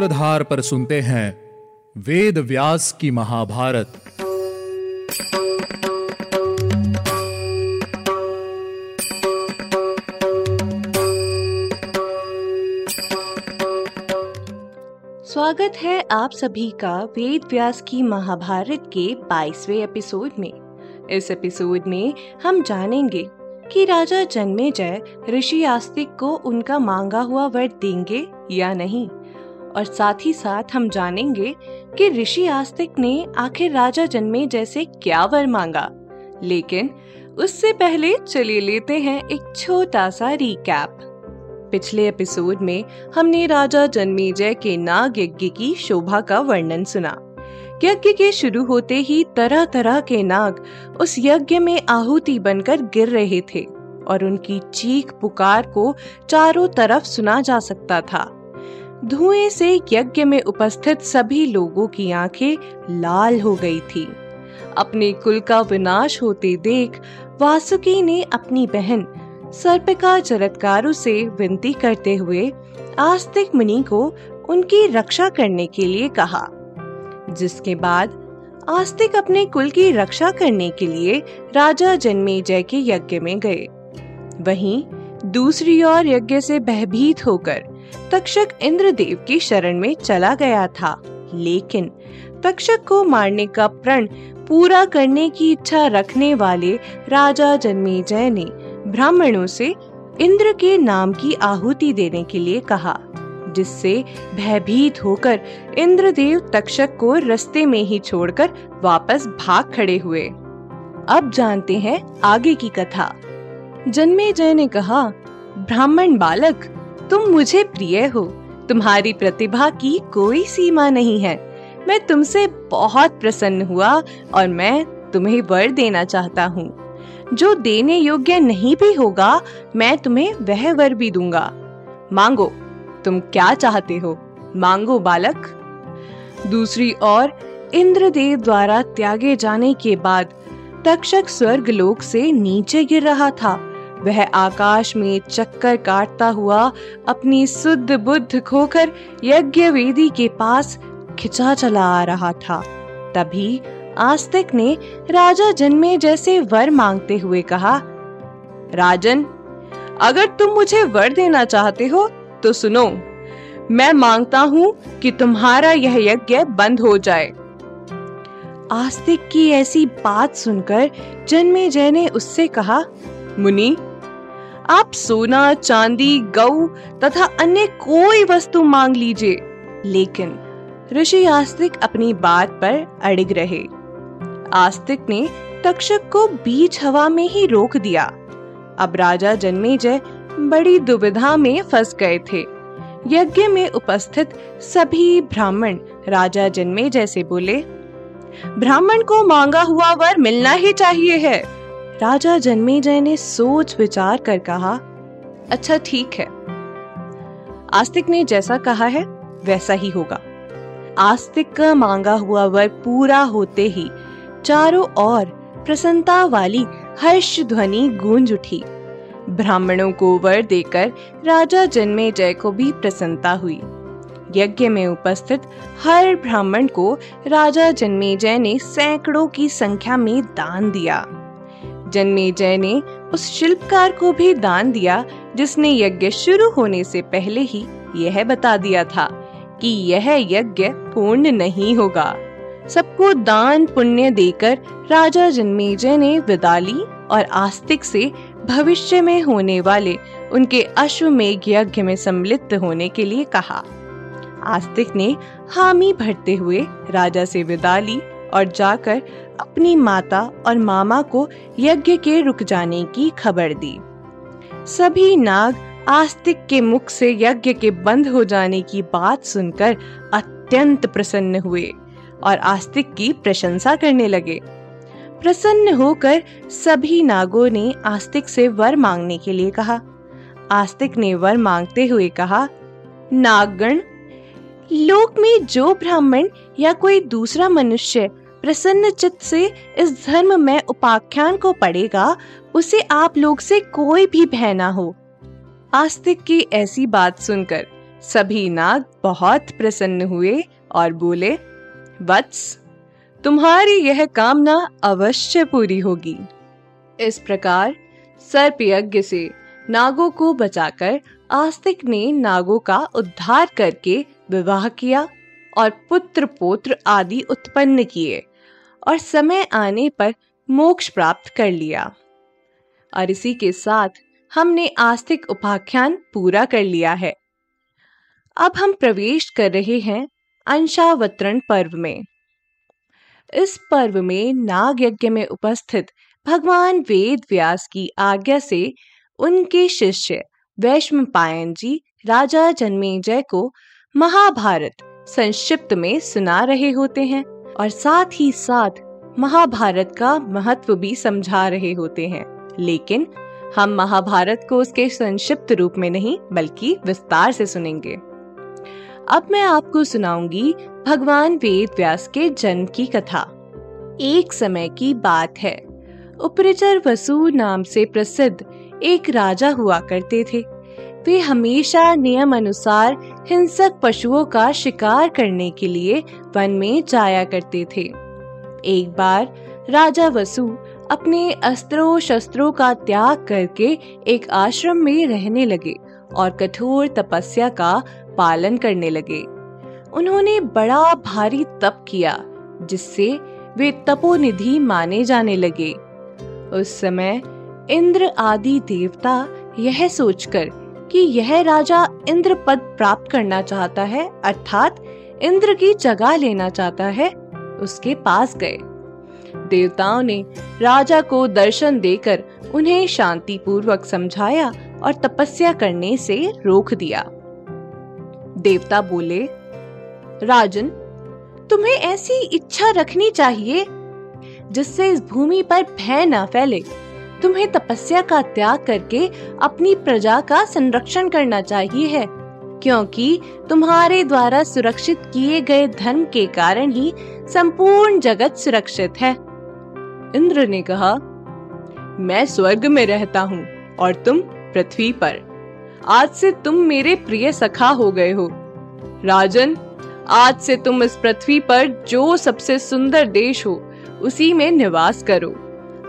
सूत्रधार पर सुनते हैं वेद व्यास की महाभारत। स्वागत है आप सभी का वेद व्यास की महाभारत के 22वें एपिसोड में। इस एपिसोड में हम जानेंगे कि राजा जन्मेजय ऋषि आस्तिक को उनका मांगा हुआ वर देंगे या नहीं। और साथ ही साथ हम जानेंगे कि ऋषि आस्तिक ने आखिर राजा जन्मेजय से क्या वर मांगा। लेकिन उससे पहले चलिए लेते हैं एक छोटा सा रिकैप पिछले एपिसोड में हमने राजा जन्मेजय के नाग यज्ञ की शोभा का वर्णन सुना। यज्ञ के शुरू होते ही तरह तरह के नाग उस यज्ञ में आहुति बनकर गिर रहे थे और उनकी चीख पुकार को चारों तरफ़ सुना जा सकता था। धुएँ से यज्ञ में उपस्थित सभी लोगों की आँखें लाल हो गई थी। अपने कुल का विनाश होते देख वासुकी ने अपनी बहन, सर्पिका चरत्कारु से विनती करते हुए आस्तिक मुनि को उनकी रक्षा करने के लिए कहा। जिसके बाद आस्तिक अपने कुल की रक्षा करने के लिए राजा जन्मेजय के यज्ञ में गए। वहीं दूसरी ओर यज्ञ से भयभीत होकर तक्षक इंद्रदेव की शरण में चला गया था। लेकिन तक्षक को मारने का प्रण पूरा करने की इच्छा रखने वाले राजा जन्मेजय ने ब्राह्मणों से इंद्र के नाम की आहुति देने के लिए कहा, जिससे भयभीत होकर इंद्रदेव तक्षक को रस्ते में ही छोड़कर वापस भाग खड़े हुए। अब जानते हैं आगे की कथा। जन्मे जय ने कहा, ब्राह्मण बालक तुम मुझे प्रिय हो। तुम्हारी प्रतिभा की कोई सीमा नहीं है। मैं तुमसे बहुत प्रसन्न हुआ और मैं तुम्हें वर देना चाहता हूँ। जो देने योग्य नहीं भी होगा, मैं तुम्हें वह वर भी दूँगा। मांगो, तुम क्या चाहते हो? मांगो बालक। दूसरी ओर, इंद्रदेव द्वारा त्यागे जाने के बाद तक्षक स्वर्ग लोक से नीचे गिर रहा था। वह आकाश में चक्कर काटता हुआ अपनी शुद्ध बुद्ध खोकर यज्ञ वेदी के पास खिंचा चला आ रहा था। तभी आस्तिक ने राजा जन्मे जैसे वर मांगते हुए कहा, राजन, अगर तुम मुझे वर देना चाहते हो तो सुनो, मैं माँगता हूँ कि तुम्हारा यह यज्ञ बंद हो जाए आस्तिक की ऐसी बात सुनकर जन्मे जय ने उससे कहा, मुनि आप सोना, चांदी, गऊ तथा अन्य कोई वस्तु मांग लीजिए। लेकिन ऋषि आस्तिक अपनी बात पर अड़िग रहे। आस्तिक ने तक्षक को बीच हवा में ही रोक दिया। अब राजा जन्मेजय बड़ी दुविधा में फंस गए थे। यज्ञ में उपस्थित सभी ब्राह्मण राजा जन्मे जैसे बोले, ब्राह्मण को मांगा हुआ वर मिलना ही चाहिए है। राजा जन्मेजय ने सोच विचार कर कहा अच्छा ठीक है। आस्तिक ने जैसा कहा है, वैसा ही होगा। आस्तिक का मांगा हुआ वर पूरा होते ही चारों ओर प्रसन्नता वाली हर्ष ध्वनि गूंज उठी। ब्राह्मणों को वर देकर राजा जन्मे जय को भी प्रसन्नता हुई। यज्ञ में उपस्थित हर ब्राह्मण को राजा जन्मेजय ने सैकड़ों की संख्या में दान दिया। जन्मेजय ने उस शिल्पकार को भी दान दिया, जिसने यज्ञ शुरू होने से पहले ही यह बता दिया था कि यह यज्ञ पूर्ण नहीं होगा। सबको दान पुण्य देकर राजा जन्मेजय ने विदा ली और आस्तिक से भविष्य में होने वाले उनके अश्वमेघ यज्ञ में सम्मिलित होने के लिए कहा। आस्तिक ने हामी भरते हुए राजा से विदा ली और जाकर अपनी माता और मामा को यज्ञ के रुक जाने की खबर दी। सभी नाग आस्तिक के मुख से यज्ञ के बंद हो जाने की बात सुनकर अत्यंत प्रसन्न हुए और आस्तिक की प्रशंसा करने लगे। प्रसन्न होकर सभी नागों ने आस्तिक से वर मांगने के लिए कहा। आस्तिक ने वर मांगते हुए कहा, नागगण, लोक में जो ब्राह्मण या कोई दूसरा मनुष्य प्रसन्न चित्त से इस धर्म में उपाख्यान को पढ़ेगा, उसे आप लोग से कोई भी भय ना हो। आस्तिक की ऐसी बात सुनकर सभी नाग बहुत प्रसन्न हुए और बोले, वत्स, तुम्हारी यह कामना अवश्य पूरी होगी। इस प्रकार सर्प यज्ञ से नागों को बचाकर आस्तिक ने नागों का उद्धार करके विवाह किया और पुत्र पोत्र आदि उत्पन्न किए। और समय आने पर मोक्ष प्राप्त कर लिया। और इसी के साथ हमने आस्तिक उपाख्यान पूरा कर लिया है। अब हम प्रवेश कर रहे हैं अंशावतरण पर्व में। इस पर्व में नाग यज्ञ में उपस्थित भगवान वेद व्यास की आज्ञा से उनके शिष्य वैश्व पायन जी राजा जन्मेजय को महाभारत संक्षिप्त में सुना रहे होते हैं। और साथ ही साथ महाभारत का महत्व भी समझा रहे होते हैं। लेकिन हम महाभारत को उसके संक्षिप्त रूप में नहीं, बल्कि विस्तार से सुनेंगे। अब मैं आपको सुनाऊँगी भगवान वेद व्यास के जन्म की कथा। एक समय की बात है। उपरिचर वसु नाम से प्रसिद्ध एक राजा हुआ करते थे। वे हमेशा नियम अनुसार हिंसक पशुओं का शिकार करने के लिए वन में जाया करते थे। एक बार राजा वसु अपने अस्त्रों शस्त्रों का त्याग करके एक आश्रम में रहने लगे और कठोर तपस्या का पालन करने लगे। उन्होंने बड़ा भारी तप किया, जिससे वे तपोनिधि माने जाने लगे। उस समय इंद्र आदि देवता यह सोचकर कि यह राजा इंद्र पद प्राप्त करना चाहता है, अर्थात इंद्र की जगह लेना चाहता है, उसके पास गए। देवताओं ने राजा को दर्शन देकर उन्हें शांति पूर्वक समझाया और तपस्या करने से रोक दिया। देवता बोले, राजन, तुम्हें ऐसी इच्छा रखनी चाहिए, जिससे इस भूमि पर भय न फैले। तुम्हें तपस्या का त्याग करके अपनी प्रजा का संरक्षण करना चाहिए है, क्योंकि तुम्हारे द्वारा सुरक्षित किए गए धर्म के कारण ही संपूर्ण जगत सुरक्षित है। इंद्र ने कहा, मैं स्वर्ग में रहता हूँ और तुम पृथ्वी पर। आज से तुम मेरे प्रिय सखा हो गए हो। राजन, आज से तुम इस पृथ्वी पर जो सबसे सुंदर देश हो, उसी में निवास करो।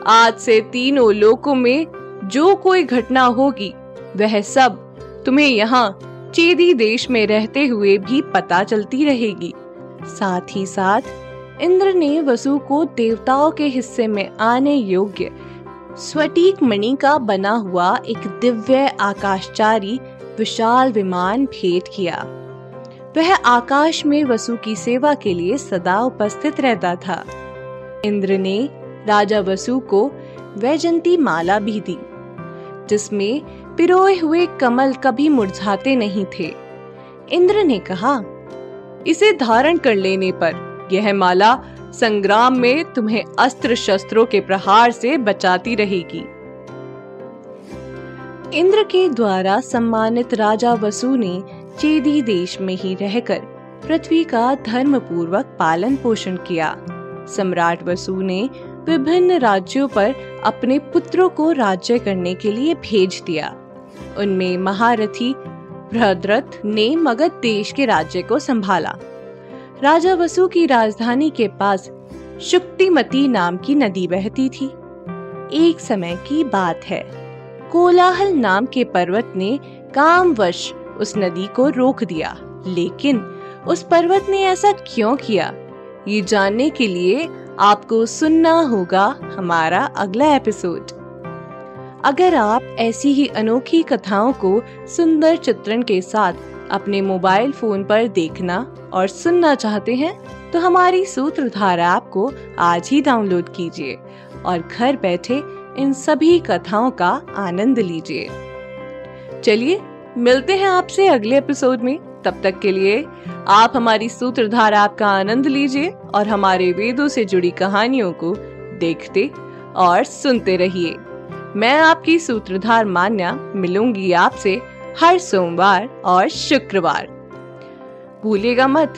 आज से तीनों लोकों में जो कोई घटना होगी, वह सब तुम्हें यहाँ चेदी देश में रहते हुए भी पता चलती रहेगी। साथ ही साथ, इंद्र ने वसु को देवताओं के हिस्से में आने योग्य स्वटीक मणि का बना हुआ एक दिव्य आकाशचारी विशाल विमान भेंट किया। वह आकाश में वसु की सेवा के लिए सदा उपस्थित रहता था। इंद्र ने राजा वसु को वैजंती माला भी दी जिसमें पिरोए हुए कमल कभी मुरझाते नहीं थे। इंद्र ने कहा, इसे धारण कर लेने पर यह माला संग्राम में तुम्हें अस्त्र शस्त्रों के प्रहार से बचाती रहेगी। इंद्र के द्वारा सम्मानित राजा वसु ने चेदी देश में ही रहकर पृथ्वी का धर्म पूर्वक पालन पोषण किया। सम्राट वसु ने विभिन्न राज्यों पर अपने पुत्रों को राज्य करने के लिए भेज दिया। उनमें महारथी भद्रथ ने मगध देश के राज्य को संभाला। राजा वसु की राजधानी के पास शुक्तिमती नाम की नदी बहती थी। एक समय की बात है। कोलाहल नाम के पर्वत ने कामवश उस नदी को रोक दिया, लेकिन उस पर्वत ने ऐसा क्यों किया? ये जानने के लिए आपको सुनना होगा हमारा अगला एपिसोड अगर आप ऐसी ही अनोखी कथाओं को सुंदर चित्रण के साथ अपने मोबाइल फ़ोन पर देखना और सुनना चाहते हैं तो हमारी सूत्रधार ऐप को आज ही डाउनलोड कीजिए और घर बैठे इन सभी कथाओं का आनंद लीजिए। चलिए, मिलते हैं आपसे अगले एपिसोड में। तब तक के लिए आप हमारी सूत्रधार ऐप का आनंद लीजिए और हमारे वेदों से जुड़ी कहानियों को देखते और सुनते रहिए। मैं आपकी सूत्रधार मान्या मिलूँगी आपसे हर सोमवार और शुक्रवार। भूलिएगा मत,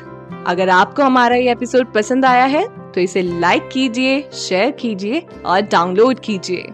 अगर आपको हमारा ये एपिसोड पसंद आया है तो इसे लाइक कीजिए शेयर कीजिए और डाउनलोड कीजिए।